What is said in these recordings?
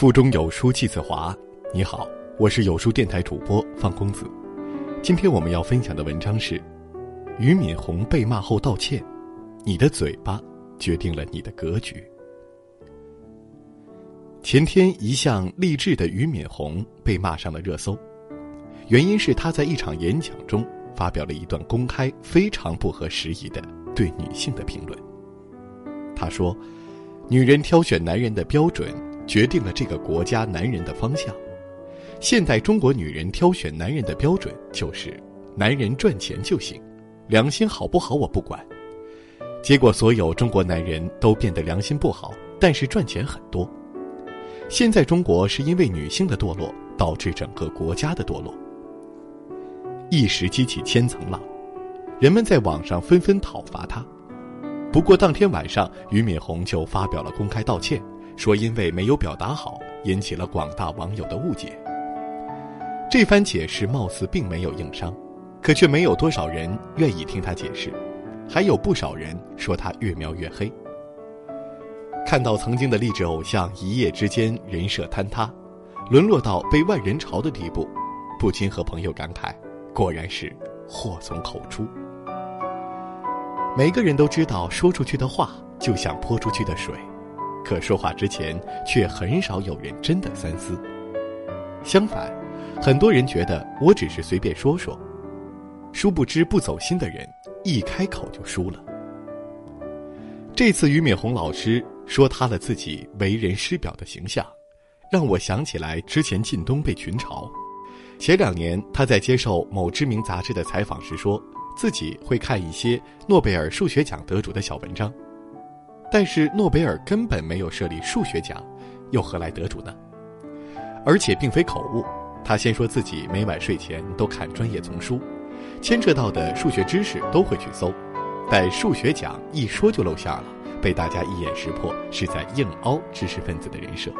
腹中有书气自华。你好，我是有书电台主播方公子。今天我们要分享的文章是：俞敏洪被骂后道歉，你的嘴巴决定了你的格局。前天，一向励志的俞敏洪被骂上了热搜，原因是他在一场演讲中发表了一段公开非常不合时宜的对女性的评论。他说：“女人挑选男人的标准，决定了这个国家男人的方向。现代中国女人挑选男人的标准就是，男人赚钱就行，良心好不好我不管。结果，所有中国男人都变得良心不好，但是赚钱很多。”现在中国是因为女性的堕落导致整个国家的堕落。一时激起千层浪，人们在网上纷纷讨伐他。不过当天晚上，俞敏洪就发表了公开道歉，说因为没有表达好，引起了广大网友的误解。这番解释貌似并没有硬伤，可却没有多少人愿意听他解释，还有不少人说他越描越黑。看到曾经的励志偶像一夜之间人设坍塌，沦落到被万人嘲的地步，不禁和朋友感慨：果然是祸从口出。每个人都知道，说出去的话就像泼出去的水，可说话之前却很少有人真的三思。相反，很多人觉得我只是随便说说，殊不知不走心的人一开口就输了。这次俞敏洪老师。说塌了自己为人师表的形象，让我想起来之前靳东被群嘲。前两年他在接受某知名杂志的采访时，说自己会看一些诺贝尔数学奖得主的小文章，但是诺贝尔根本没有设立数学奖，又何来得主呢？而且并非口误，他先说自己每晚睡前都看专业丛书，牵扯到的数学知识都会去搜，但数学奖一说就露馅了。被大家一眼识破，是在硬凹知识分子的人设。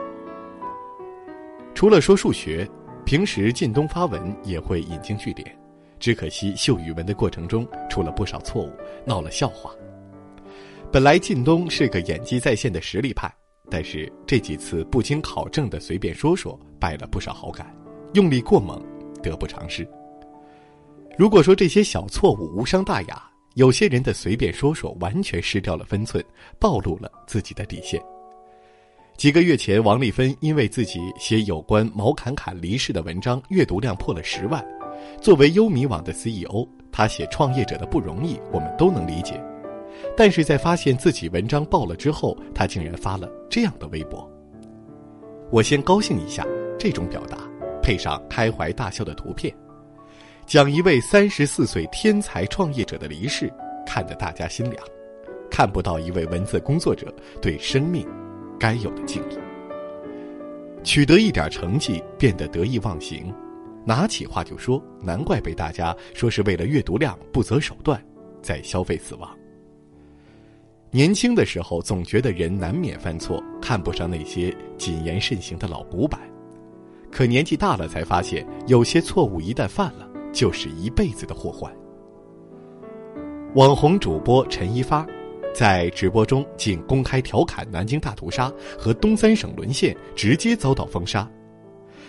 除了说数学，平时靳东发文也会引经据典，只可惜秀语文的过程中出了不少错误，闹了笑话。本来靳东是个演技在线的实力派，但是这几次不经考证的随便说说，败了不少好感，用力过猛，得不偿失。如果说这些小错误无伤大雅。有些人的随便说说，完全失掉了分寸，暴露了自己的底线。几个月前，王丽芬因为自己写有关毛侃侃离世的文章，阅读量破了十万。作为优米网的 CEO，他写创业者的不容易，我们都能理解。但是在发现自己文章爆了之后，他竟然发了这样的微博。我先高兴一下，这种表达配上开怀大笑的图片。讲一位三十四岁天才创业者的离世，看得大家心凉，看不到一位文字工作者对生命该有的敬意。取得一点成绩，变得得意忘形，拿起话就说，难怪被大家说是为了阅读量不择手段，在消费死亡。年轻的时候总觉得人难免犯错，看不上那些谨言慎行的老古板，可年纪大了才发现，有些错误一旦犯了。就是一辈子的祸患。网红主播陈一发，在直播中竟公开调侃南京大屠杀和东三省沦陷，直接遭到封杀。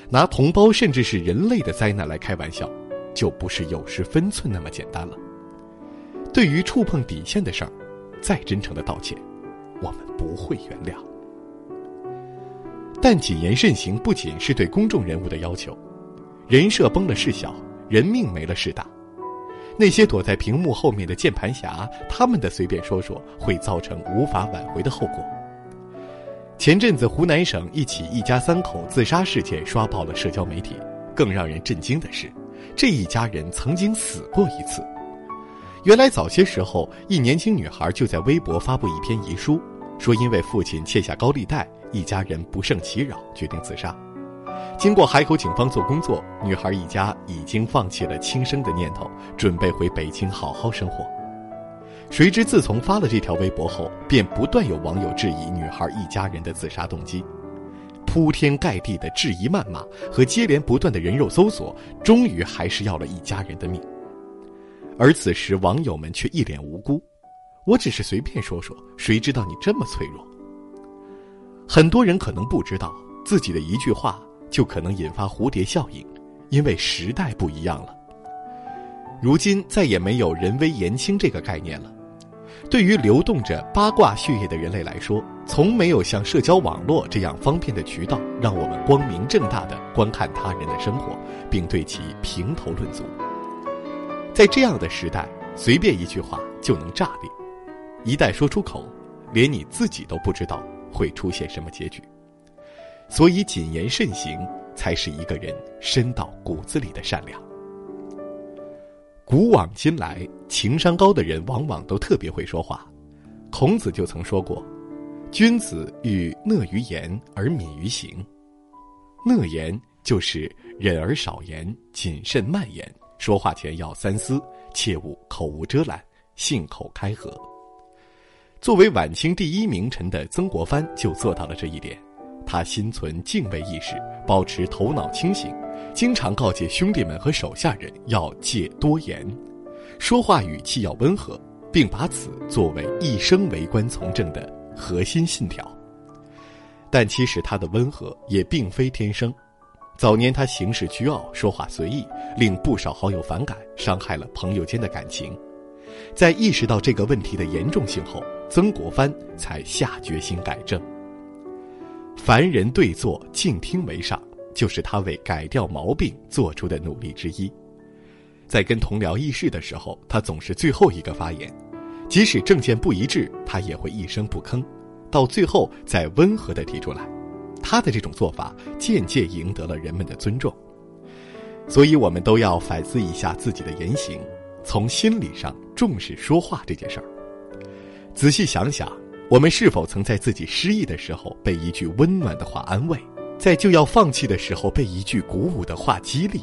拿同胞甚至是人类的灾难来开玩笑，就不是有失分寸那么简单了。对于触碰底线的事儿，再真诚的道歉，我们不会原谅。但谨言慎行不仅是对公众人物的要求，人设崩了事小。人命没了事大，那些躲在屏幕后面的键盘侠，他们的随便说说会造成无法挽回的后果。前阵子湖南省一起一家三口自杀事件刷爆了社交媒体，更让人震惊的是，这一家人曾经死过一次。原来早些时候，一年轻女孩就在微博发布一篇遗书，说因为父亲欠下高利贷，一家人不胜其扰，决定自杀。经过海口警方做工作，女孩一家已经放弃了轻生的念头，准备回北京好好生活。谁知自从发了这条微博后，便不断有网友质疑女孩一家人的自杀动机，铺天盖地的质疑、谩骂和接连不断的人肉搜索，终于还是要了一家人的命。而此时网友们却一脸无辜：“我只是随便说说，谁知道你这么脆弱？”很多人可能不知道。自己的一句话就可能引发蝴蝶效应，因为时代不一样了。如今再也没有人微言轻这个概念了。对于流动着八卦血液的人类来说，从没有像社交网络这样方便的渠道，让我们光明正大的观看他人的生活，并对其评头论足。在这样的时代，随便一句话就能炸裂，一旦说出口，连你自己都不知道会出现什么结局。所以，谨言慎行才是一个人深到骨子里的善良。古往今来，情商高的人往往都特别会说话。孔子就曾说过：“君子欲讷于言而敏于行。”讷言就是忍而少言，谨慎慢言，说话前要三思，切勿口无遮拦，信口开河。作为晚清第一名臣的曾国藩就做到了这一点。他心存敬畏意识，保持头脑清醒。经常告诫兄弟们和手下人要戒多言，说话语气要温和，并把此作为一生为官从政的核心信条。但其实他的温和也并非天生，早年他行事倨傲，说话随意，令不少好友反感，伤害了朋友间的感情。在意识到这个问题的严重性后，曾国藩才下决心改正。凡人对坐，静听为上。就是他为改掉毛病做出的努力之一。在跟同僚议事的时候，他总是最后一个发言，即使政见不一致，他也会一声不吭，到最后再温和的提出来。他的这种做法渐渐赢得了人们的尊重。所以，我们都要反思一下自己的言行，从心理上重视说话这件事儿。仔细想想，我们是否曾在自己失意的时候被一句温暖的话安慰？在就要放弃的时候，被一句鼓舞的话激励，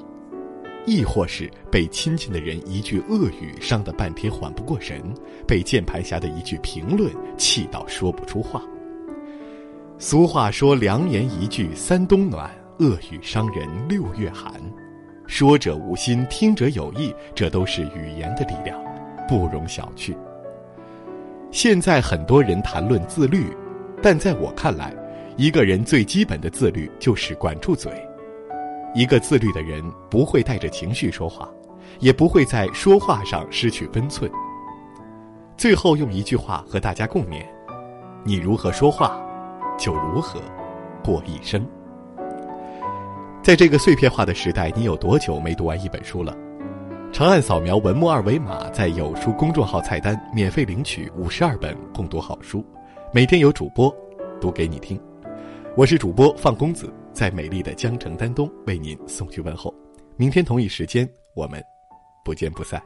亦或是被亲近的人一句恶语伤得半天缓不过神，被键盘侠的一句评论气到说不出话。俗话说：“良言一句三冬暖，恶语伤人六月寒。”说者无心，听者有意，这都是语言的力量，不容小觑。现在很多人谈论自律，但在我看来。一个人最基本的自律就是管住嘴。一个自律的人不会带着情绪说话，也不会在说话上失去分寸。最后用一句话和大家共勉：你如何说话，就如何过一生。在这个碎片化的时代，你有多久没读完一本书了？长按扫描文末二维码，在有书公众号菜单免费领取五十二本共读好书，每天有主播读给你听。我是主播放公子，在美丽的江城丹东为您送去问候。明天同一时间，我们不见不散。